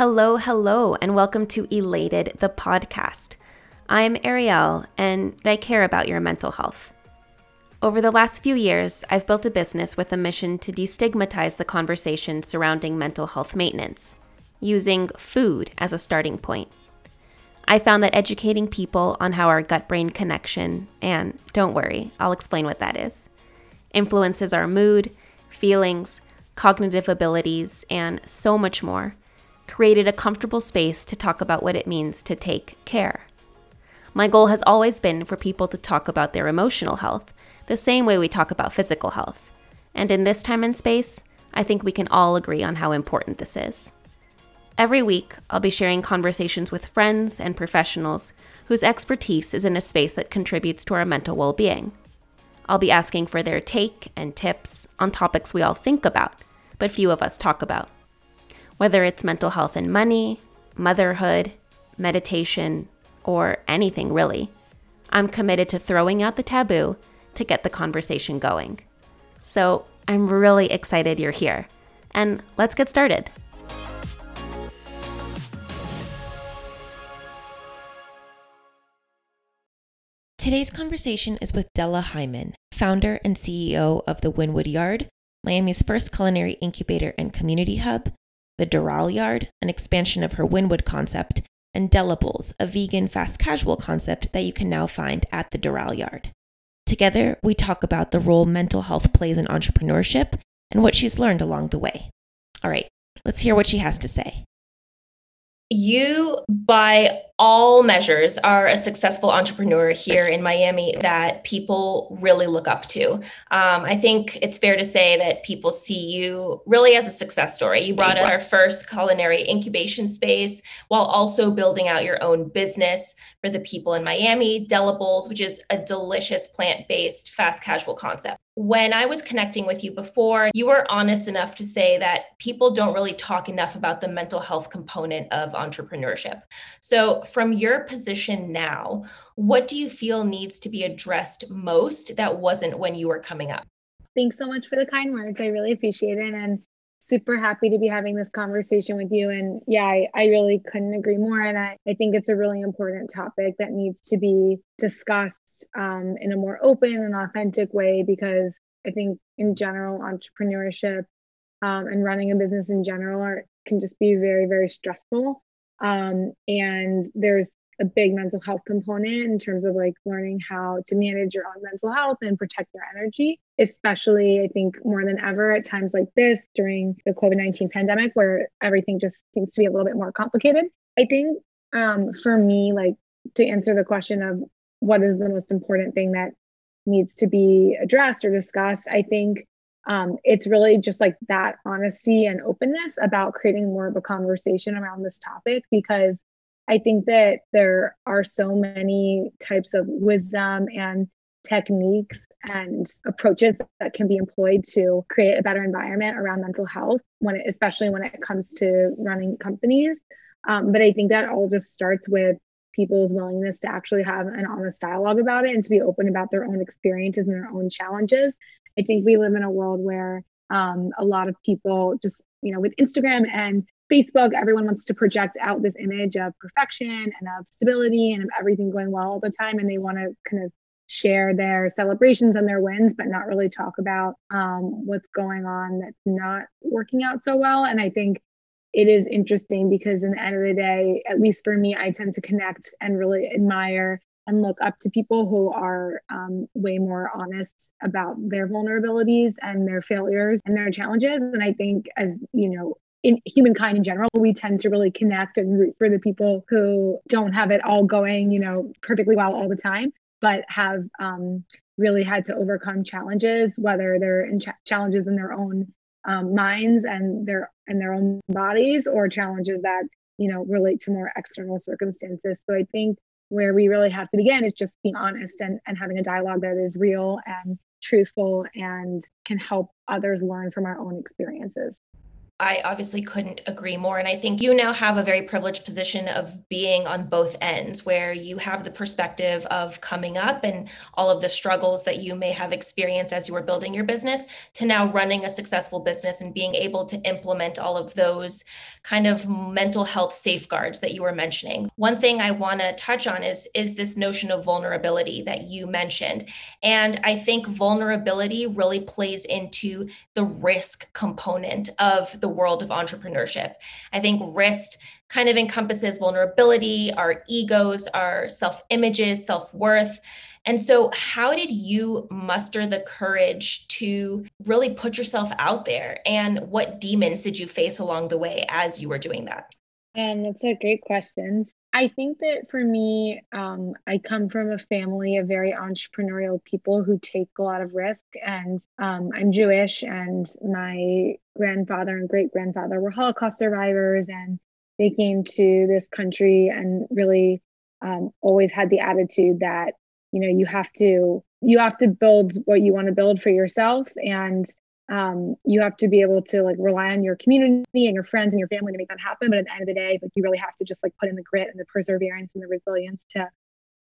Hello, hello, and welcome to Elated, the podcast. I'm Ariel, and I care about your mental health. Over the last few years, I've built a business with a mission to destigmatize the conversation surrounding mental health maintenance, using food as a starting point. I found that educating people on how our gut brain connection, and don't worry, I'll explain what that is, influences our mood, feelings, cognitive abilities, and so much more created a comfortable space to talk about what it means to take care. My goal has always been for people to talk about their emotional health the same way we talk about physical health. And in this time and space, I think we can all agree on how important this is. Every week, I'll be sharing conversations with friends and professionals whose expertise is in a space that contributes to our mental well being. I'll be asking for their take and tips on topics we all think about, but few of us talk about whether it's mental health and money, motherhood, meditation, or anything really. I'm committed to throwing out the taboo to get the conversation going. So I'm really excited you're here. And let's get started. Today's conversation is with Della Heiman, founder and CEO of the Wynwood Yard, Miami's first culinary incubator and community hub, the Doral Yard, an expansion of her Wynwood concept, and della bowls, a vegan fast casual concept that you can now find at the Doral Yard. Together, we talk about the role mental health plays in entrepreneurship and what she's learned along the way. All right, let's hear what she has to say you, by all measures, are a successful entrepreneur here in Miami that people really look up to. Um, I think it's fair to say that people see you really as a success story. You brought us our first culinary incubation space while also building out your own business for the people in Miami, della bowls, which is a delicious plant based fast casual concept when I was connecting with you before, you were honest enough to say that people don't really talk enough about the mental health component of entrepreneurship. So, from your position now, what do you feel needs to be addressed most that wasn't when you were coming up? Thanks so much for the kind words. I really appreciate it. And super happy to be having this conversation with you. And yeah, I, I really couldn't agree more. And I, I think it's a really important topic that needs to be discussed um, in a more open and authentic way because I think in general, entrepreneurship um, and running a business in general are, can just be very, very stressful. Um, and there's a big mental health component in terms of like learning how to manage your own mental health and protect your energy, especially I think more than ever at times like this during the COVID 19 pandemic where everything just seems to be a little bit more complicated. I think um, for me, like to answer the question of what is the most important thing that needs to be addressed or discussed, I think um, it's really just like that honesty and openness about creating more of a conversation around this topic because I think that there are so many types of wisdom and techniques and approaches that can be employed to create a better environment around mental health when it, especially when it comes to running companies um, but i think that all just starts with people's willingness to actually have an honest dialogue about it and to be open about their own experiences and their own challenges i think we live in a world where um, a lot of people just you know with instagram and Facebook, everyone wants to project out this image of perfection and of stability and of everything going well all the time. And they want to kind of share their celebrations and their wins, but not really talk about um, what's going on that's not working out so well. And I think it is interesting because, in the end of the day, at least for me, I tend to connect and really admire and look up to people who are um, way more honest about their vulnerabilities and their failures and their challenges. And I think, as you know, in humankind in general, we tend to really connect and root for the people who don't have it all going, you know, perfectly well all the time, but have um, really had to overcome challenges, whether they're in ch- challenges in their own um, minds and their and their own bodies, or challenges that you know relate to more external circumstances. So I think where we really have to begin is just being honest and, and having a dialogue that is real and truthful and can help others learn from our own experiences. I obviously couldn't agree more. And I think you now have a very privileged position of being on both ends, where you have the perspective of coming up and all of the struggles that you may have experienced as you were building your business, to now running a successful business and being able to implement all of those kind of mental health safeguards that you were mentioning. One thing I want to touch on is, is this notion of vulnerability that you mentioned. And I think vulnerability really plays into the risk component of the world of entrepreneurship. I think risk kind of encompasses vulnerability, our egos, our self images, self worth. And so, how did you muster the courage to really put yourself out there? And what demons did you face along the way as you were doing that? And that's a great question. I think that for me, um, I come from a family of very entrepreneurial people who take a lot of risk. And um, I'm Jewish, and my grandfather and great grandfather were Holocaust survivors, and they came to this country and really um, always had the attitude that you know you have to you have to build what you want to build for yourself and um, you have to be able to like rely on your community and your friends and your family to make that happen. But at the end of the day like you really have to just like put in the grit and the perseverance and the resilience to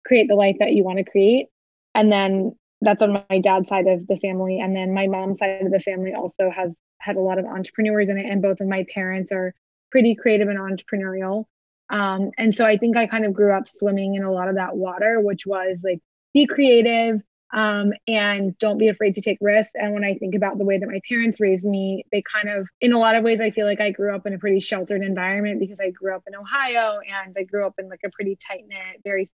create the life that you want to create. And then that's on my dad's side of the family. And then my mom's side of the family also has had a lot of entrepreneurs in it and both of my parents are pretty creative and entrepreneurial. Um, and so i think i kind of grew up swimming in a lot of that water which was like be creative um, and don't be afraid to take risks. And when I think about the way that my parents raised me, they kind of, in a lot of ways, I feel like I grew up in a pretty sheltered environment because I grew up in Ohio and I grew up in like a pretty tight knit, very,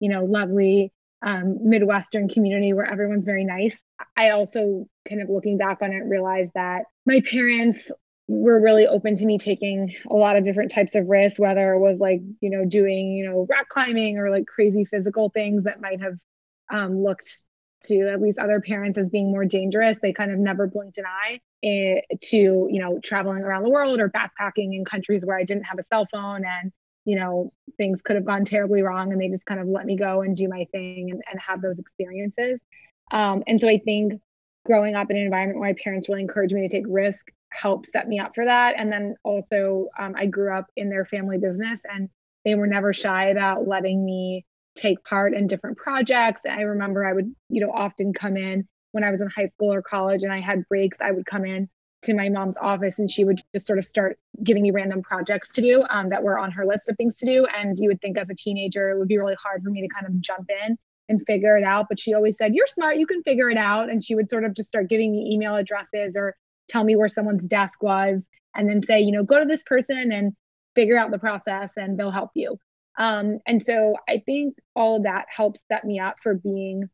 you know, lovely um, Midwestern community where everyone's very nice. I also kind of looking back on it realized that my parents were really open to me taking a lot of different types of risks, whether it was like, you know, doing, you know, rock climbing or like crazy physical things that might have um, looked to at least other parents as being more dangerous. They kind of never blinked an eye eh, to, you know, traveling around the world or backpacking in countries where I didn't have a cell phone and, you know, things could have gone terribly wrong. And they just kind of let me go and do my thing and, and have those experiences. Um, and so I think growing up in an environment where my parents really encouraged me to take risk helped set me up for that. And then also, um, I grew up in their family business and they were never shy about letting me take part in different projects. I remember I would, you know, often come in when I was in high school or college and I had breaks, I would come in to my mom's office and she would just sort of start giving me random projects to do um, that were on her list of things to do. And you would think as a teenager, it would be really hard for me to kind of jump in and figure it out. But she always said, You're smart, you can figure it out. And she would sort of just start giving me email addresses or tell me where someone's desk was and then say, you know, go to this person and figure out the process and they'll help you. Um, and so I think all of that helps set me up for being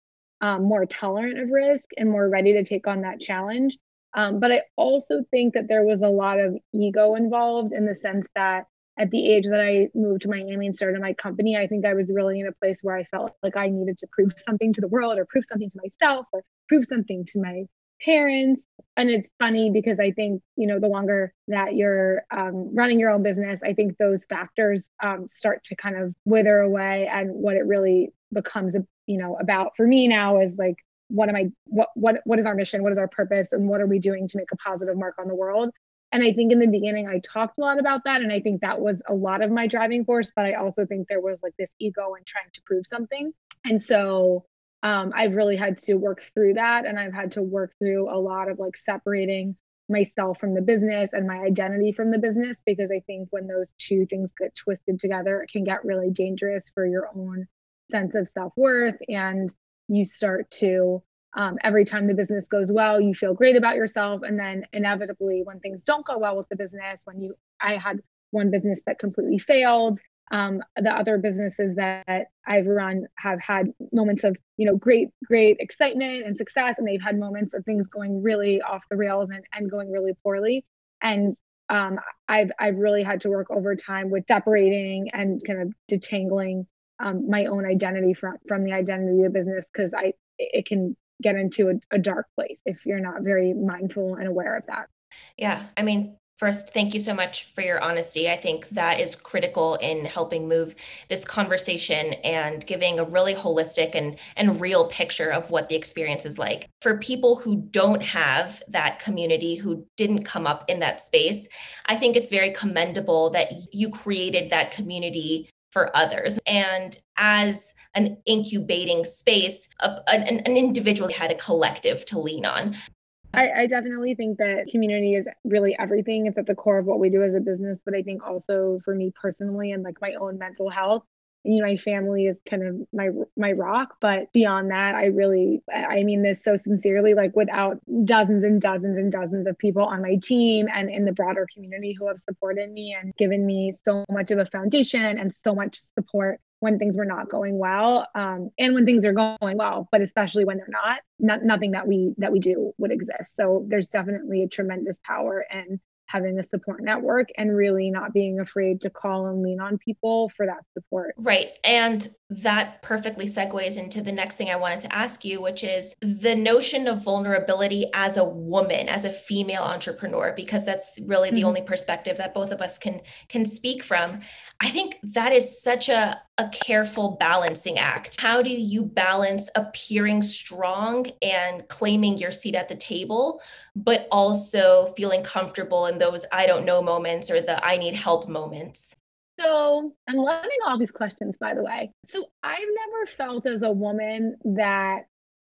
um, more tolerant of risk and more ready to take on that challenge. Um, but I also think that there was a lot of ego involved in the sense that at the age that I moved to Miami and started my company, I think I was really in a place where I felt like I needed to prove something to the world or prove something to myself or prove something to my parents. And it's funny because i think you know the longer that you're um, running your own business i think those factors um, start to kind of wither away. And what it really becomes you know about for me now is like what am i what what what is our mission? What is our purpose? And what are we doing to make a positive mark on the world? And i think in the beginning i talked a lot about that. And i think that was a lot of my driving force. But i also think there was like this ego and trying to prove something. And so um, I've really had to work through that. And I've had to work through a lot of like separating myself from the business and my identity from the business because I think when those two things get twisted together, it can get really dangerous for your own sense of self worth. And you start to, um, every time the business goes well, you feel great about yourself. And then inevitably, when things don't go well with the business, when you, I had one business that completely failed um, the other businesses that I've run have had moments of, you know, great, great excitement and success, and they've had moments of things going really off the rails and, and going really poorly. And um, I've I've really had to work over time with separating and kind of detangling um, my own identity from from the identity of the business because I it can get into a, a dark place if you're not very mindful and aware of that. Yeah, I mean, First, thank you so much for your honesty. I think that is critical in helping move this conversation and giving a really holistic and, and real picture of what the experience is like. For people who don't have that community, who didn't come up in that space, I think it's very commendable that you created that community for others. And as an incubating space, a, an, an individual had a collective to lean on. I, I, definitely think that community is really everything. It's at the core of what we do as a business. But I think also for me personally and like my own mental health, you know, my family is kind of my my rock. But beyond that, I really I mean this so sincerely, like without dozens and dozens and dozens of people on my team and in the broader community who have supported me and given me so much of a foundation and so much support when things were not going well um, and when things are going well but especially when they're not, not nothing that we that we do would exist so there's definitely a tremendous power in having a support network and really not being afraid to call and lean on people for that support. Right. And that perfectly segues into the next thing I wanted to ask you, which is the notion of vulnerability as a woman, as a female entrepreneur, because that's really the mm-hmm. only perspective that both of us can can speak from. I think that is such a, a careful balancing act. How do you balance appearing strong and claiming your seat at the table, but also feeling comfortable in those I don't know moments or the I need help moments? So I'm loving all these questions, by the way. So I've never felt as a woman that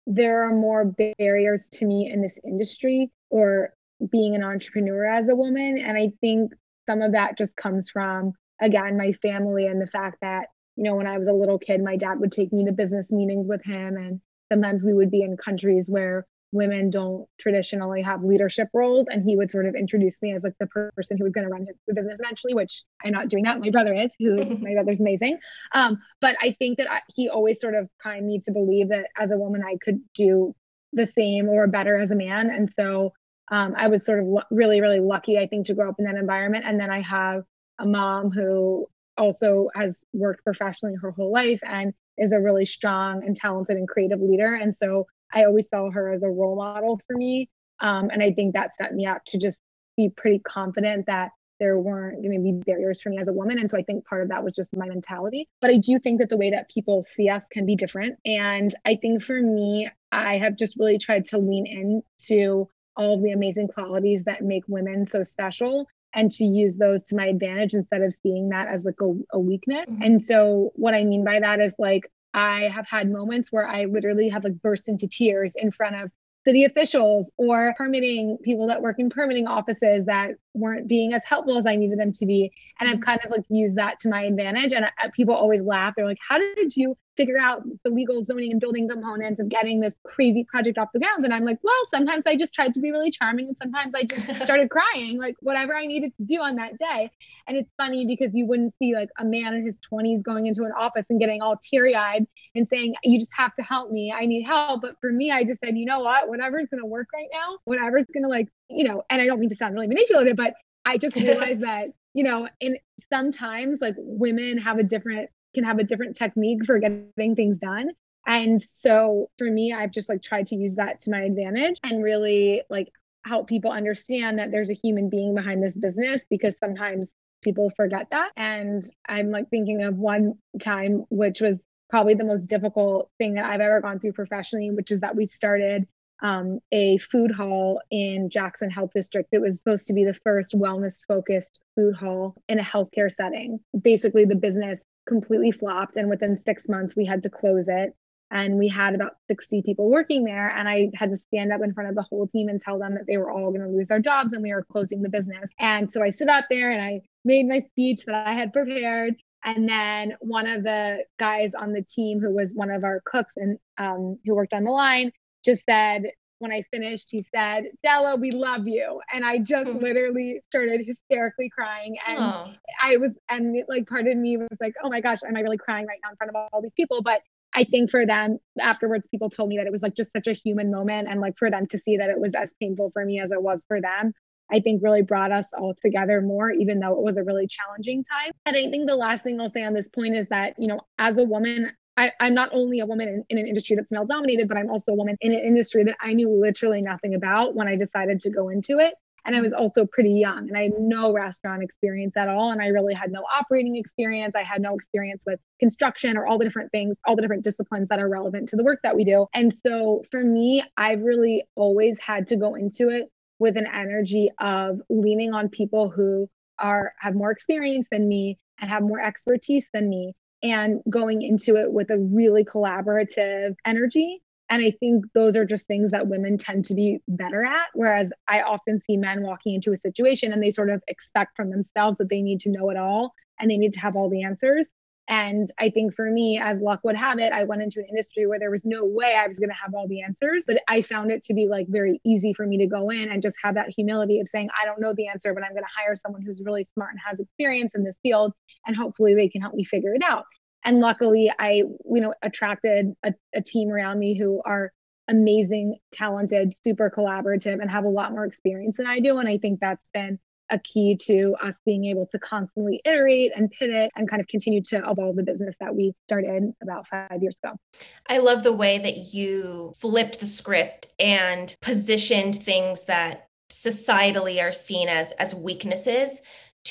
there are more barriers to me in this industry or being an entrepreneur as a woman. And I think some of that just comes from, again, my family and the fact that, you know, when I was a little kid, my dad would take me to business meetings with him. And sometimes we would be in countries where women don't traditionally have leadership roles and he would sort of introduce me as like the person who was going to run the business eventually which i'm not doing that. My brother is who my brother's amazing. Um, but i think that I, he always sort of kind of needs to believe that as a woman i could do the same or better as a man. And so um, i was sort of lo- really really lucky i think to grow up in that environment. And then i have a mom who also has worked professionally her whole life and is a really strong and talented and creative leader and so I always saw her as a role model for me. Um, and I think that set me up to just be pretty confident that there weren't going to be barriers for me as a woman. And so I think part of that was just my mentality. But I do think that the way that people see us can be different. And I think for me, I have just really tried to lean into all of the amazing qualities that make women so special and to use those to my advantage instead of seeing that as like a, a weakness. Mm-hmm. And so what I mean by that is like I have had moments where I literally have like burst into tears in front of city officials or permitting people that work in permitting offices that weren't being as helpful as I needed them to be. And I've mm-hmm. kind of like used that to my advantage. And I, people always laugh. They're like, how did you figure out the legal zoning and building components of getting this crazy project off the ground. And I'm like, well, sometimes I just tried to be really charming and sometimes I just started crying, like whatever I needed to do on that day. And it's funny because you wouldn't see like a man in his 20s going into an office and getting all teary eyed and saying, you just have to help me. I need help. But for me, I just said, you know what? Whatever's going to work right now, whatever's going to like, you know, and I don't mean to sound really manipulative, but I just realized that, you know, and sometimes like women have a different can have a different technique for getting things done. And so for me, I've just like tried to use that to my advantage and really like help people understand that there's a human being behind this business because sometimes people forget that. And I'm like thinking of one time, which was probably the most difficult thing that I've ever gone through professionally, which is that we started um, a food hall in Jackson Health District. It was supposed to be the first wellness focused food hall in a healthcare setting. Basically, the business completely flopped. And within six months, we had to close it. And we had about 60 people working there. And I had to stand up in front of the whole team and tell them that they were all going to lose their jobs and we were closing the business. And so I stood up there and I made my speech that I had prepared. And then one of the guys on the team, who was one of our cooks and um, who worked on the line, just said, when I finished, he said, Della, we love you. And I just mm-hmm. literally started hysterically crying. And Aww. I was, and it, like part of me was like, oh my gosh, am I really crying right now in front of all these people? But I think for them afterwards, people told me that it was like just such a human moment. And like for them to see that it was as painful for me as it was for them, I think really brought us all together more, even though it was a really challenging time. And I think the last thing I'll say on this point is that, you know, as a woman, I, am not only a woman in, in, an industry that's male dominated, but I'm also a woman in an industry that I knew literally nothing about when I decided to go into it. And I was also pretty young and I had no restaurant experience at all. And I really had no operating experience. I had no experience with construction or all the different things, all the different disciplines that are relevant to the work that we do. And so for me, I've really always had to go into it with an energy of leaning on people who are have more experience than me and have more expertise than me and going into it with a really collaborative energy and I think those are just things that women tend to be better at. Whereas I often see men walking into a situation and they sort of expect from themselves that they need to know it all and they need to have all the answers. And I think for me, as luck would have it, I went into an industry where there was no way I was going to have all the answers. But I found it to be like very easy for me to go in and just have that humility of saying, I don't know the answer, but I'm going to hire someone who's really smart and has experience in this field. And hopefully they can help me figure it out. And luckily, I, you know, attracted a, a team around me who are amazing, talented, super collaborative, and have a lot more experience than I do. And I think that's been a key to us being able to constantly iterate and pivot and kind of continue to evolve the business that we started about five years ago. I love the way that you flipped the script and positioned things that societally are seen as as weaknesses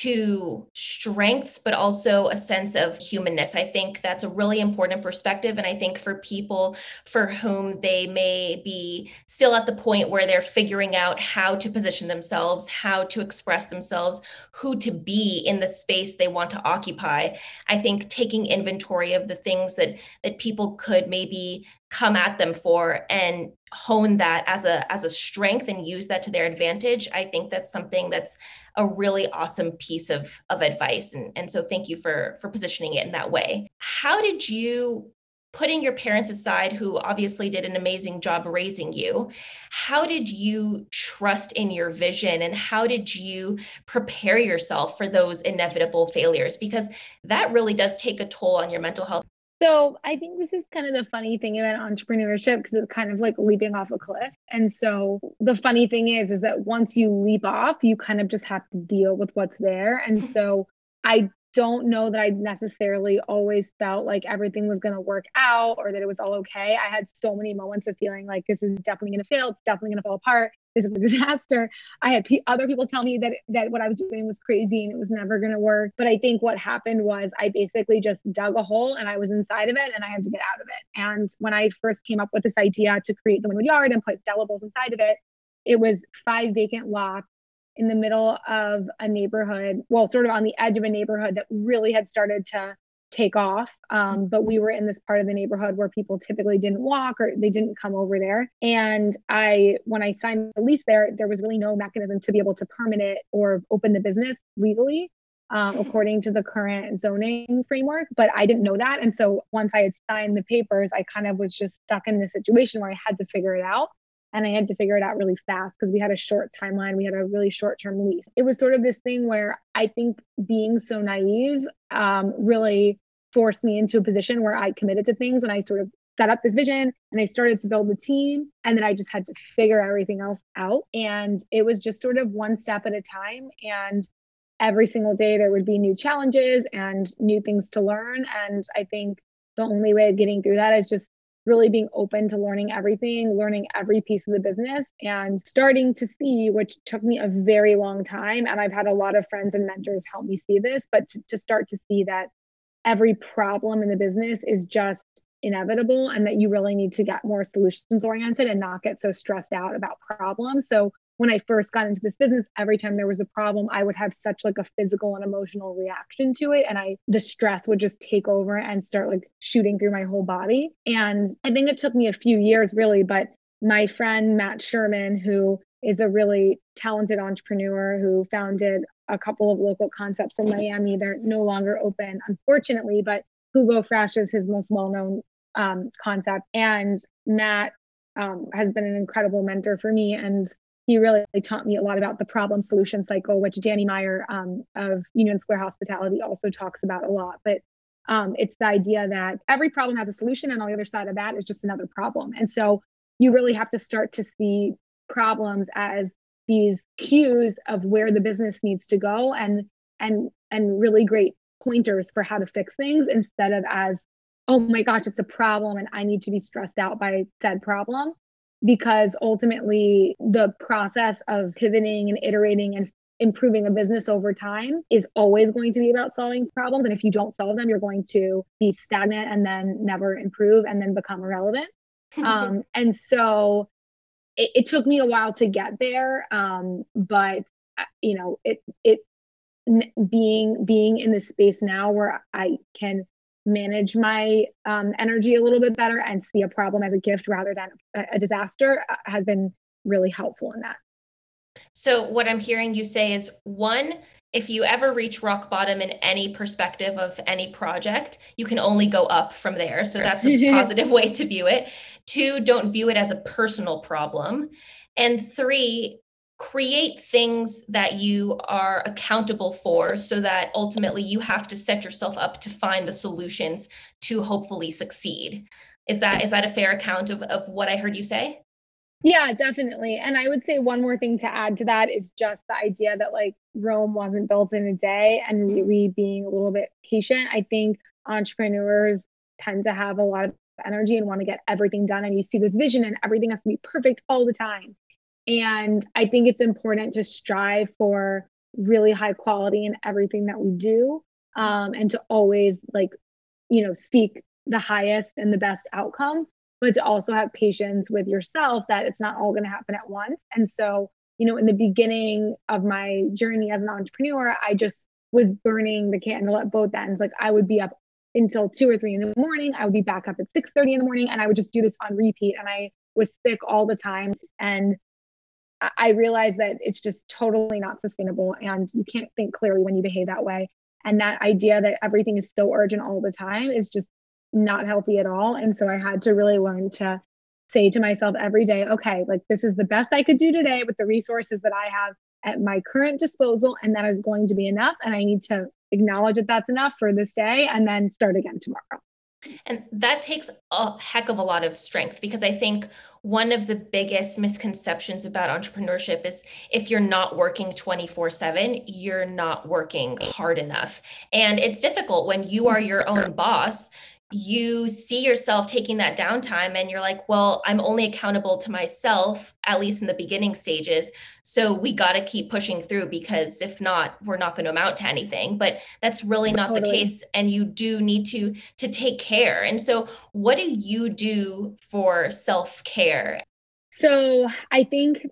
to strengths, but also a sense of humanness. I think that's a really important perspective. And I think for people for whom they may be still at the point where they're figuring out how to position themselves, how to express themselves, who to be in the space they want to occupy, I think taking inventory of the things that that people could maybe come at them for and hone that as a as a strength and use that to their advantage i think that's something that's a really awesome piece of of advice. And, and so thank you for for positioning it in that way. How did you putting your parents aside who obviously did an amazing job raising you how did you trust in your vision and how did you prepare yourself for those inevitable failures? Because that really does take a toll on your mental health so I think this is kind of the funny thing about entrepreneurship because it's kind of like leaping off a cliff. And so the funny thing is, is that once you leap off, you kind of just have to deal with what's there. And so I don't know that I necessarily always felt like everything was going to work out or that it was all okay. I had so many moments of feeling like this is definitely going to fail. It's definitely going to fall apart. This is a disaster. I had p- other people tell me that that what I was doing was crazy and it was never going to work. But I think what happened was I basically just dug a hole and I was inside of it and I had to get out of it. And when I first came up with this idea to create the Wynwood Yard and put della bowls inside of it, it was five vacant lots in the middle of a neighborhood, well, sort of on the edge of a neighborhood that really had started to take off. Um, but we were in this part of the neighborhood where people typically didn't walk or they didn't come over there. And I, when I signed the lease there, there was really no mechanism to be able to permit it or open the business legally. Um, according to the current zoning framework, but I didn't know that. And so once I had signed the papers, I kind of was just stuck in this situation where I had to figure it out and I had to figure it out really fast because we had a short timeline. We had a really short term lease. It was sort of this thing where I think being so naive um, really forced me into a position where I committed to things and I sort of set up this vision and I started to build the team. And then I just had to figure everything else out. And it was just sort of one step at a time. And every single day there would be new challenges and new things to learn. And I think the only way of getting through that is just really being open to learning everything, learning every piece of the business, and starting to see, which took me a very long time. And I've had a lot of friends and mentors help me see this, but to, to start to see that every problem in the business is just inevitable and that you really need to get more solutions oriented and not get so stressed out about problems. So when I first got into this business, every time there was a problem, I would have such like a physical and emotional reaction to it. And I, the stress would just take over and start like shooting through my whole body. And I think it took me a few years really, but my friend Matt Sherman, who is a really talented entrepreneur who founded a couple of local concepts in Miami. They're no longer open, unfortunately, but Hugo Fresh is his most well known um, concept. And Matt um, has been an incredible mentor for me. And he really taught me a lot about the problem solution cycle, which Danny Meyer um, of Union Square Hospitality also talks about a lot. But um, it's the idea that every problem has a solution, and on the other side of that is just another problem. And so you really have to start to see problems as these cues of where the business needs to go and and and really great pointers for how to fix things instead of as oh my gosh it's a problem and i need to be stressed out by said problem because ultimately the process of pivoting and iterating and improving a business over time is always going to be about solving problems. And if you don't solve them, you're going to be stagnant and then never improve and then become irrelevant. um, and so it, it, took me a while to get there. Um, but uh, you know, it, it, being being in this space now where I can manage my um, energy a little bit better and see a problem as a gift rather than a, a disaster uh, has been really helpful in that. So, what I'm hearing you say is one, if you ever reach rock bottom in any perspective of any project, you can only go up from there. So, that's a positive way to view it. Two, don't view it as a personal problem. And three, create things that you are accountable for so that ultimately you have to set yourself up to find the solutions to hopefully succeed. Is that is that a fair account of, of what i heard you say? Yeah definitely. And i would say one more thing to add to that is just the idea that like rome wasn't built in a day and really being a little bit patient i think entrepreneurs tend to have a lot of energy and want to get everything done and you see this vision and everything has to be perfect all the time and I think it's important to strive for really high quality in everything that we do um, and to always like, you know, seek the highest and the best outcome, but to also have patience with yourself that it's not all going to happen at once. And so, you know, in the beginning of my journey as an entrepreneur, I just was burning the candle at both ends. Like I would be up until two or three in the morning. I would be back up at 6 30 in the morning and I would just do this on repeat. And I was sick all the time. And I realized that it's just totally not sustainable and you can't think clearly when you behave that way. And that idea that everything is so urgent all the time is just not healthy at all. And so I had to really learn to say to myself every day, okay, like this is the best I could do today with the resources that I have at my current disposal. And that is going to be enough. And I need to acknowledge that that's enough for this day and then start again tomorrow. And that takes a heck of a lot of strength because I think one of the biggest misconceptions about entrepreneurship is if you're not working 24 7, you're not working hard enough. And it's difficult when you are your own boss you see yourself taking that downtime and you're like, well, I'm only accountable to myself, at least in the beginning stages. So we got to keep pushing through because if not, we're not going to amount to anything. But that's really not totally. the case. And you do need to to take care. And so what do you do for self-care? So I think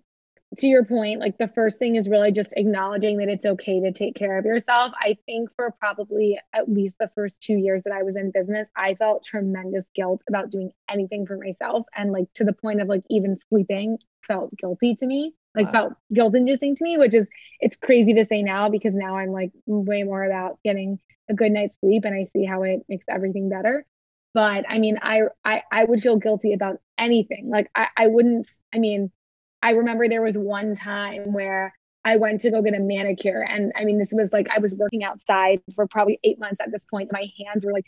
to your point, like the first thing is really just acknowledging that it's okay to take care of yourself. I think for probably at least the first two years that I was in business, I felt tremendous guilt about doing anything for myself. And like to the point of like even sleeping felt guilty to me, like wow. felt guilt inducing to me, which is, it's crazy to say now because now I'm like way more about getting a good night's sleep and I see how it makes everything better. But I mean, I, I, I would feel guilty about anything. Like I, I wouldn't, I mean, I remember there was one time where I went to go get a manicure. And I mean, this was like I was working outside for probably eight months at this point. My hands were like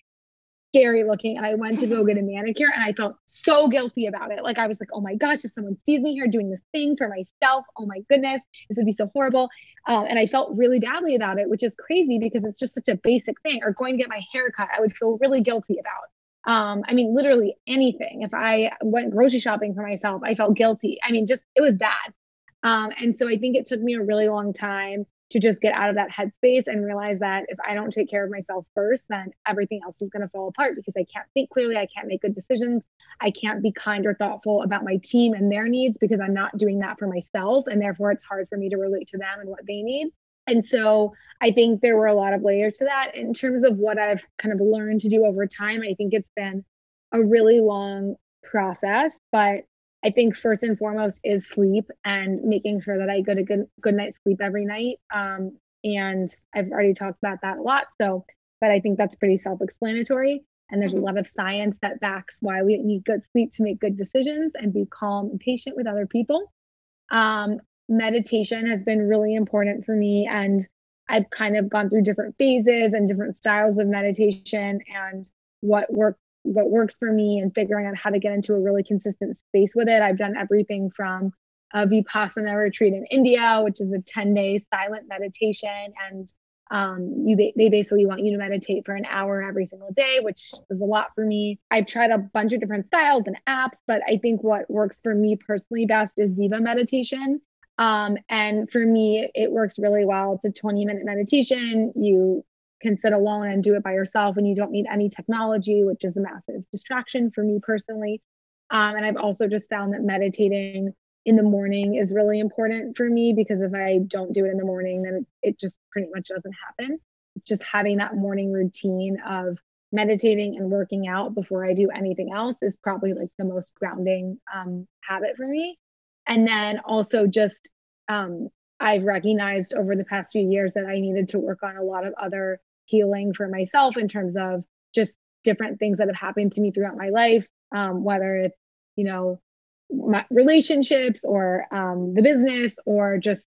scary looking. And I went to go get a manicure and I felt so guilty about it. Like I was like, oh my gosh, if someone sees me here doing this thing for myself, oh my goodness, this would be so horrible. Um, and I felt really badly about it, which is crazy because it's just such a basic thing. Or going to get my hair cut, I would feel really guilty about. Um, I mean, literally anything. If I went grocery shopping for myself, I felt guilty. I mean, just it was bad. Um, and so I think it took me a really long time to just get out of that headspace and realize that if I don't take care of myself first, then everything else is going to fall apart because I can't think clearly. I can't make good decisions. I can't be kind or thoughtful about my team and their needs because I'm not doing that for myself. And therefore, it's hard for me to relate to them and what they need. And so I think there were a lot of layers to that. In terms of what I've kind of learned to do over time, I think it's been a really long process, but I think first and foremost is sleep and making sure that I get a good good night's sleep every night. Um, and I've already talked about that a lot. So, but I think that's pretty self-explanatory. And there's mm-hmm. a lot of science that backs why we need good sleep to make good decisions and be calm and patient with other people. Um, meditation has been really important for me. And I've kind of gone through different phases and different styles of meditation and what work what works for me and figuring out how to get into a really consistent space with it. I've done everything from a Vipassana retreat in India, which is a 10 day silent meditation, and Um, you they basically want you to meditate for an hour every single day, which is a lot for me. I've tried a bunch of different styles and apps, but I think what works for me personally best is Ziva meditation. Um, and for me, it works really well. It's a 20 minute meditation. You can sit alone and do it by yourself and you don't need any technology, which is a massive distraction for me personally. Um, and I've also just found that meditating in the morning is really important for me because if I don't do it in the morning, then it, just pretty much doesn't happen. Just having that morning routine of meditating and working out before I do anything else is probably like the most grounding um, habit for me. And then also just um, I've recognized over the past few years that I needed to work on a lot of other healing for myself in terms of just different things that have happened to me throughout my life, um, whether it's you know my relationships or um, the business or just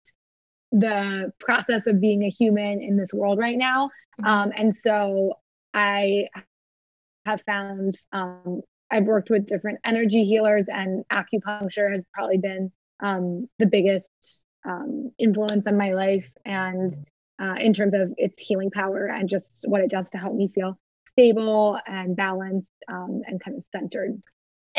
the process of being a human in this world right now. Mm-hmm. Um, and so I have found um, I've worked with different energy healers, and acupuncture has probably been um, the biggest um, influence on my life and uh, in terms of its healing power and just what it does to help me feel stable and balanced um, and kind of centered.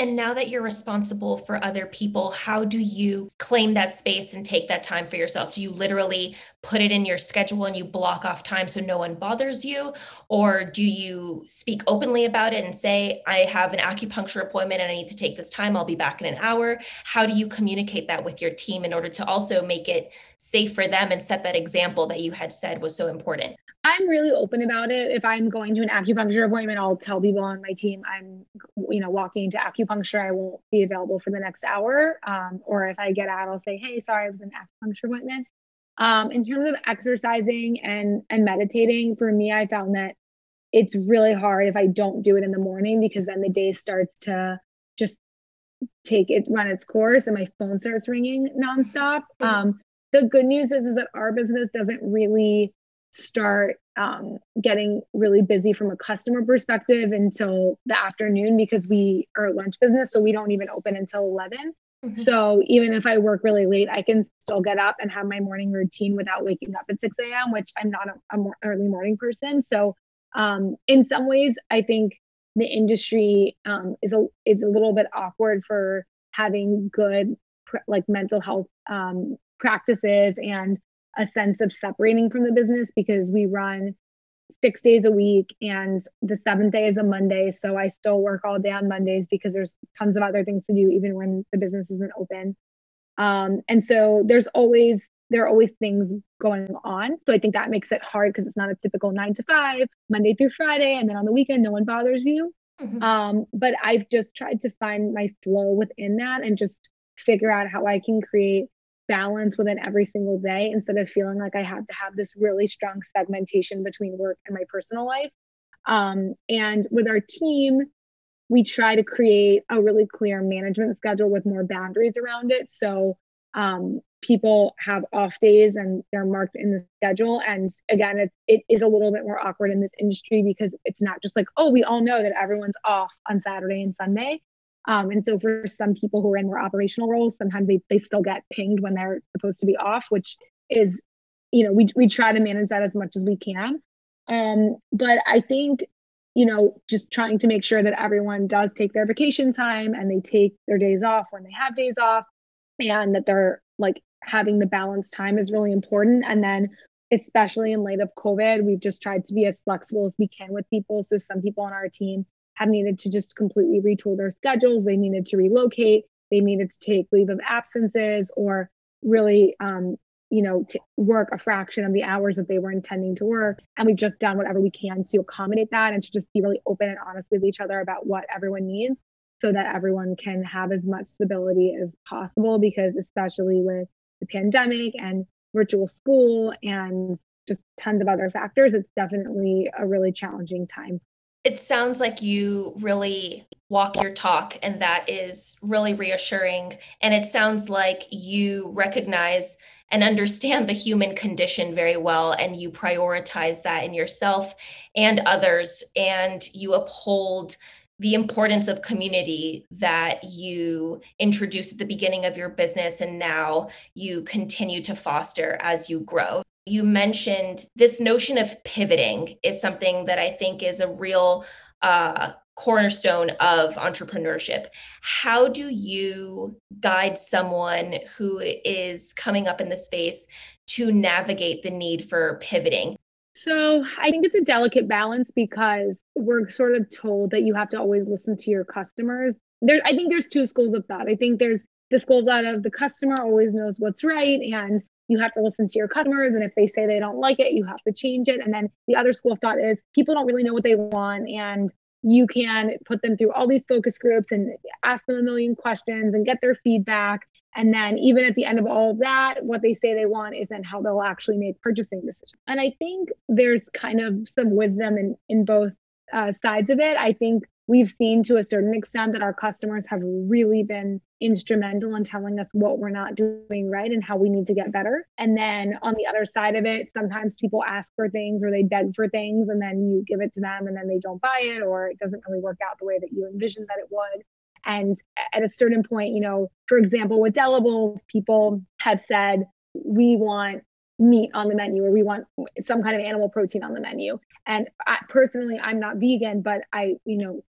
And now that you're responsible for other people, how do you claim that space and take that time for yourself? Do you literally put it in your schedule and you block off time so no one bothers you? Or do you speak openly about it and say, I have an acupuncture appointment and I need to take this time, I'll be back in an hour? How do you communicate that with your team in order to also make it safe for them and set that example that you had said was so important? I'm really open about it. If I'm going to an acupuncture appointment, I'll tell people on my team I'm, you know, walking into acupuncture. I won't be available for the next hour. Um, or if I get out, I'll say, "Hey, sorry, I was in an acupuncture appointment." Um, in terms of exercising and and meditating, for me, I found that it's really hard if I don't do it in the morning because then the day starts to just take it run its course and my phone starts ringing nonstop. Mm-hmm. Um, the good news is, is that our business doesn't really start um, getting really busy from a customer perspective until the afternoon because we are a lunch business. So we don't even open until 11. Mm-hmm. So even if I work really late, I can still get up and have my morning routine without waking up at 6 a.m., which I'm not a, a more early morning person. So um, in some ways, I think the industry um, is a is a little bit awkward for having good like mental health um, practices and a sense of separating from the business because we run six days a week and the seventh day is a Monday. So I still work all day on Mondays because there's tons of other things to do even when the business isn't open. Um, and so there's always there are always things going on. So I think that makes it hard because it's not a typical nine to five, Monday through Friday, and then on the weekend no one bothers you. Mm-hmm. Um, but I've just tried to find my flow within that and just figure out how I can create balance within every single day instead of feeling like I have to have this really strong segmentation between work and my personal life. Um, and with our team, we try to create a really clear management schedule with more boundaries around it. So um, people have off days and they're marked in the schedule. And again, it's, it is a little bit more awkward in this industry because it's not just like, oh, we all know that everyone's off on Saturday and Sunday. Um, and so for some people who are in more operational roles, sometimes they, they still get pinged when they're supposed to be off, which is, you know, we, we try to manage that as much as we can. Um, but I think, you know, just trying to make sure that everyone does take their vacation time and they take their days off when they have days off and that they're like having the balanced time is really important. And then especially in light of COVID, we've just tried to be as flexible as we can with people. So some people on our team have needed to just completely retool their schedules. They needed to relocate. They needed to take leave of absences or really, um, you know, to work a fraction of the hours that they were intending to work. And we've just done whatever we can to accommodate that and to just be really open and honest with each other about what everyone needs so that everyone can have as much stability as possible. Because especially with the pandemic and virtual school and just tons of other factors, it's definitely a really challenging time it sounds like you really walk your talk, and that is really reassuring. And it sounds like you recognize and understand the human condition very well, and you prioritize that in yourself and others, and you uphold the importance of community that you introduced at the beginning of your business and now you continue to foster as you grow. You mentioned this notion of pivoting is something that I think is a real uh, cornerstone of entrepreneurship. How do you guide someone who is coming up in the space to navigate the need for pivoting? So I think it's a delicate balance because we're sort of told that you have to always listen to your customers. There, I think there's two schools of thought. I think there's the school of thought of the customer always knows what's right and you have to listen to your customers and if they say they don't like it you have to change it. And then the other school of thought is people don't really know what they want and you can put them through all these focus groups and ask them a million questions and get their feedback. And then even at the end of all of that what they say they want is then how they'll actually make purchasing decisions. And i think there's kind of some wisdom in in both uh, sides of it. I think we've seen to a certain extent that our customers have really been instrumental in telling us what we're not doing right and how we need to get better. And then on the other side of it, sometimes people ask for things or they beg for things and then you give it to them and then they don't buy it or it doesn't really work out the way that you envisioned that it would. And at a certain point, you know, for example, with della bowls, people have said, we want meat on the menu or we want some kind of animal protein on the menu. And I, personally, I'm not vegan, but I, you know,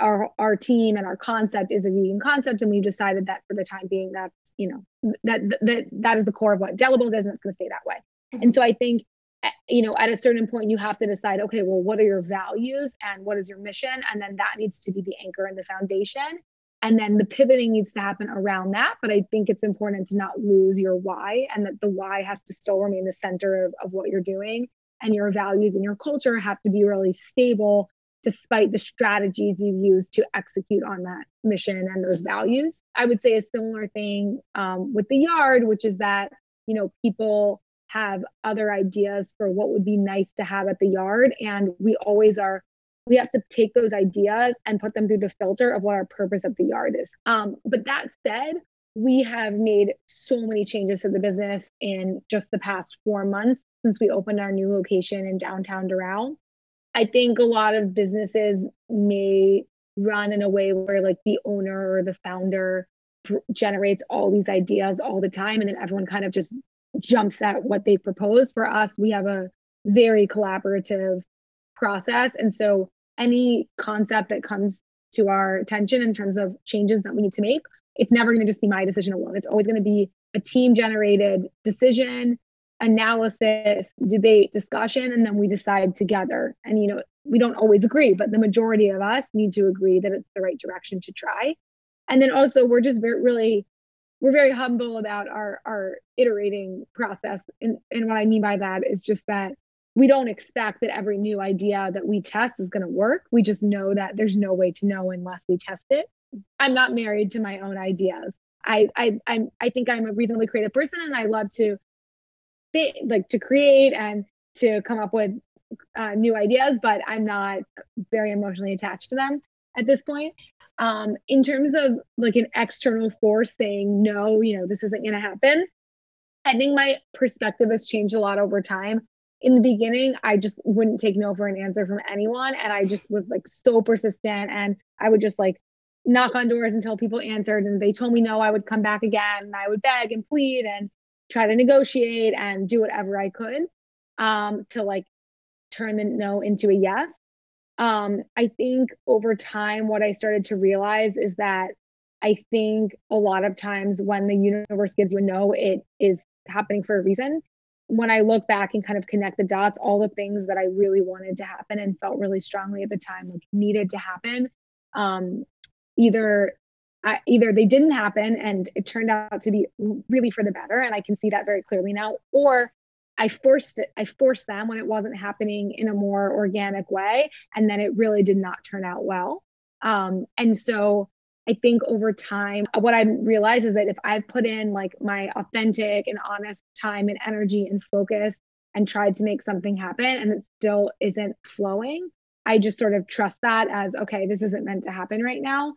our our team and our concept is a vegan concept and we've decided that for the time being that's you know that that that is the core of what della bowls is and it's going to stay that way. Mm-hmm. and so i think eh, you know at a certain point you have to decide okay well what are your values and what is your mission? And then that needs to be the anchor and the foundation. And then the pivoting needs to happen around that but i think it's important to not lose your why and that the why has to still remain the center of, of what you're doing. And your values and your culture have to be really stable despite the strategies you use to execute on that mission and those values. I would say a similar thing um, with the yard, which is that, you know, people have other ideas for what would be nice to have at the yard. And we always are, we have to take those ideas and put them through the filter of what our purpose at the yard is. Um, but that said, we have made so many changes to the business in just the past four months since we opened our new location in downtown Doral. I think a lot of businesses may run in a way where like the owner or the founder generates all these ideas all the time and then everyone kind of just jumps at what they propose. For us we have a very collaborative process and so any concept that comes to our attention in terms of changes that we need to make it's never going to just be my decision alone. It's always going to be a team generated decision analysis, debate, discussion, and then we decide together. And, you know, we don't always agree, but the majority of us need to agree that it's the right direction to try. And then also, we're just very, really, we're very humble about our, our iterating process. And, and what I mean by that is just that we don't expect that every new idea that we test is going to work. We just know that there's no way to know unless we test it. I'm not married to my own ideas. I I I'm, I think I'm a reasonably creative person, and I love to like to create and to come up with uh, new ideas, but I'm not very emotionally attached to them at this point. Um, in terms of like an external force saying, no, you know, this isn't going to happen, I think my perspective has changed a lot over time. In the beginning, I just wouldn't take no for an answer from anyone. And I just was like so persistent and I would just like knock on doors until people answered and they told me no, I would come back again and I would beg and plead and try to negotiate and do whatever I could um, to like turn the no into a yes. Um, I think over time, what I started to realize is that I think a lot of times when the universe gives you a no, it is happening for a reason. When I look back and kind of connect the dots, all the things that I really wanted to happen and felt really strongly at the time, like needed to happen, um, either I, either they didn't happen and it turned out to be really for the better and i can see that very clearly now or i forced it i forced them when it wasn't happening in a more organic way and then it really did not turn out well. Um, and so i think over time what i realized is that if i've put in like my authentic and honest time and energy and focus and tried to make something happen and it still isn't flowing i just sort of trust that as okay this isn't meant to happen right now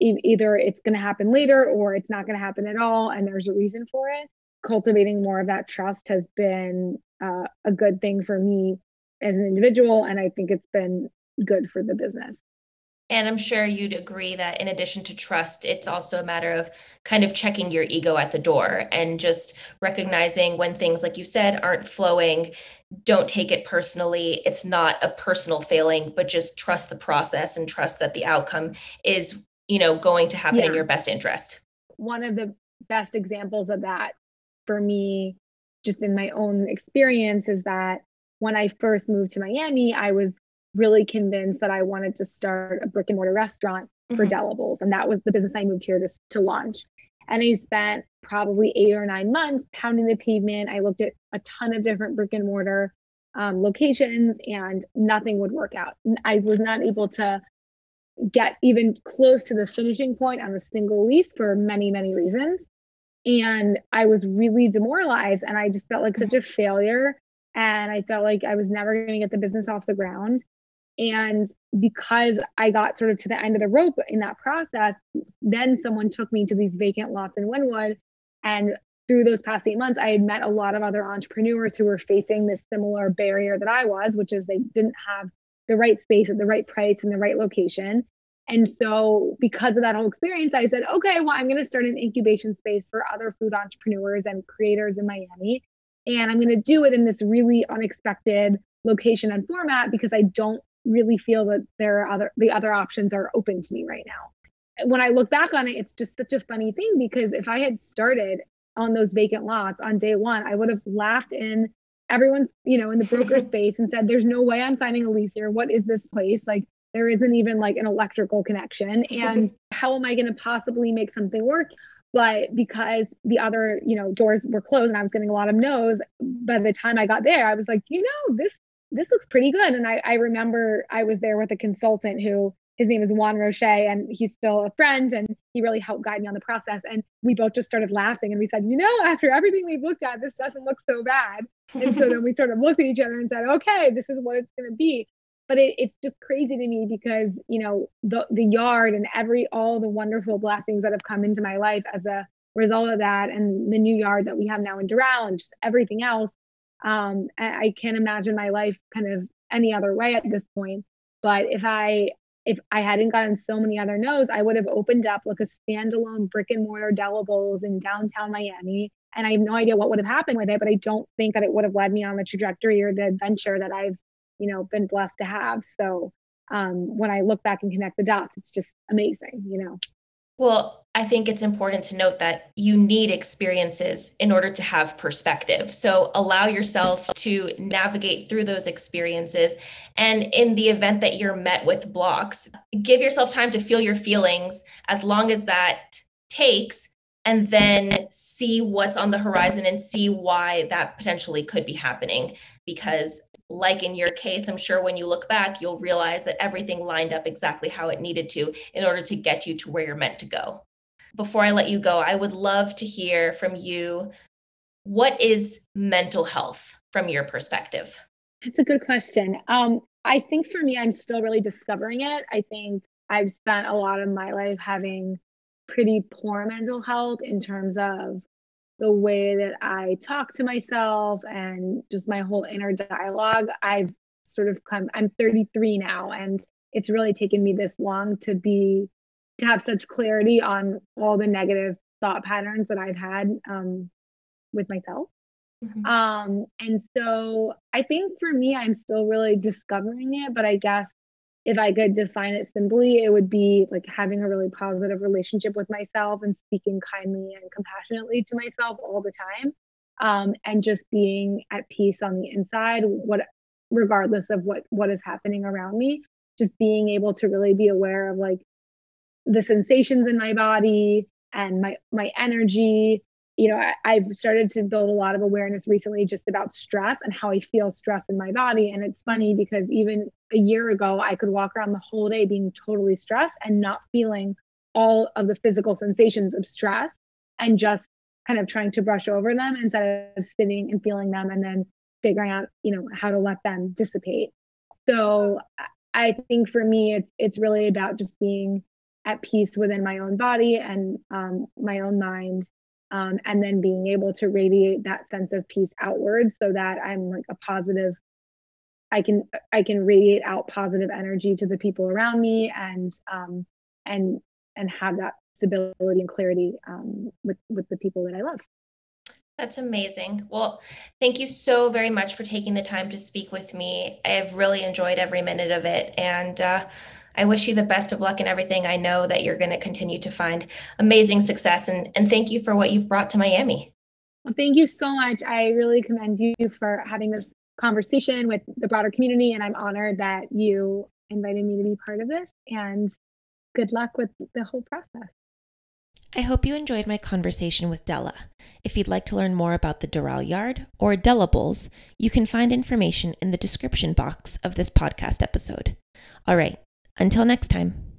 either it's going to happen later or it's not going to happen at all and there's a reason for it cultivating more of that trust has been uh, a good thing for me as an individual and i think it's been good for the business And I'm sure you'd agree that in addition to trust, it's also a matter of kind of checking your ego at the door and just recognizing when things, like you said, aren't flowing. Don't take it personally. It's not a personal failing, but just trust the process and trust that the outcome is, you know, going to happen yeah. in your best interest. One of the best examples of that for me, just in my own experience, is that when I first moved to Miami, I was really convinced that I wanted to start a brick and mortar restaurant mm-hmm. for della bowls. And that was the business I moved here to, to launch. And I spent probably eight or nine months pounding the pavement. I looked at a ton of different brick and mortar um, locations and nothing would work out. I was not able to get even close to the finishing point on a single lease for many, many reasons. And I was really demoralized and I just felt like such a failure. And I felt like I was never going to get the business off the ground. And because I got sort of to the end of the rope in that process, then someone took me to these vacant lots in Wynwood. And through those past eight months, I had met a lot of other entrepreneurs who were facing this similar barrier that I was, which is they didn't have the right space at the right price in the right location. And so, because of that whole experience, I said, okay, well, I'm going to start an incubation space for other food entrepreneurs and creators in Miami. And I'm going to do it in this really unexpected location and format because I don't really feel that there are other the other options are open to me right now. When I look back on it, it's just such a funny thing because if I had started on those vacant lots on day one, I would have laughed in everyone's, you know, in the broker space and said, There's no way I'm signing a lease here. What is this place? Like there isn't even like an electrical connection. And how am I going to possibly make something work? But because the other, you know, doors were closed and I was getting a lot of no's, by the time I got there, I was like, you know, this this looks pretty good. And I, I remember I was there with a consultant who his name is Juan Roche, and he's still a friend, and he really helped guide me on the process. And we both just started laughing, and we said, you know, after everything we've looked at, this doesn't look so bad. And so then we sort of looked at each other and said, okay, this is what it's going to be. But it, it's just crazy to me because you know the the yard and every all the wonderful blessings that have come into my life as a result of that, and the new yard that we have now in Doral, and just everything else um, I, can't imagine my life kind of any other way at this point. But if I if I hadn't gotten so many other no's, I would have opened up like a standalone brick and mortar della bowls in downtown Miami. And I have no idea what would have happened with it, but I don't think that it would have led me on the trajectory or the adventure that I've, you know, been blessed to have. So um, when I look back and connect the dots, it's just amazing, you know. Well, I think it's important to note that you need experiences in order to have perspective. So allow yourself to navigate through those experiences. And in the event that you're met with blocks, give yourself time to feel your feelings as long as that takes, and then see what's on the horizon and see why that potentially could be happening. Because like in your case, I'm sure when you look back, you'll realize that everything lined up exactly how it needed to in order to get you to where you're meant to go. Before I let you go, I would love to hear from you what is mental health from your perspective? That's a good question. Um, I think for me, I'm still really discovering it. I think I've spent a lot of my life having pretty poor mental health in terms of the way that I talk to myself and just my whole inner dialogue. I've sort of come, I'm 33 now, and it's really taken me this long to be, to have such clarity on all the negative thought patterns that I've had um, with myself. Mm-hmm. Um, and so I think for me, I'm still really discovering it, but I guess if I could define it simply, it would be like having a really positive relationship with myself and speaking kindly and compassionately to myself all the time. Um, and just being at peace on the inside, what regardless of what what is happening around me, just being able to really be aware of like the sensations in my body and my my energy you know, I, have started to build a lot of awareness recently just about stress and how I feel stress in my body. And it's funny because even a year ago, I could walk around the whole day being totally stressed and not feeling all of the physical sensations of stress and just kind of trying to brush over them instead of sitting and feeling them and then figuring out, you know, how to let them dissipate. So I think for me, it's it's really about just being at peace within my own body and um, my own mind um, and then being able to radiate that sense of peace outward so that i'm like a positive I can I can radiate out positive energy to the people around me and um, and and have that stability and clarity um, with with the people that I love. That's amazing. Well, thank you so very much for taking the time to speak with me. I've really enjoyed every minute of it, and uh, I wish you the best of luck in everything. I know that you're going to continue to find amazing success, and and thank you for what you've brought to Miami. Well, thank you so much. I really commend you for having this conversation with the broader community, and I'm honored that you invited me to be part of this. And good luck with the whole process. I hope you enjoyed my conversation with Della. If you'd like to learn more about the Doral Yard or della bowls, you can find information in the description box of this podcast episode. All right, until next time.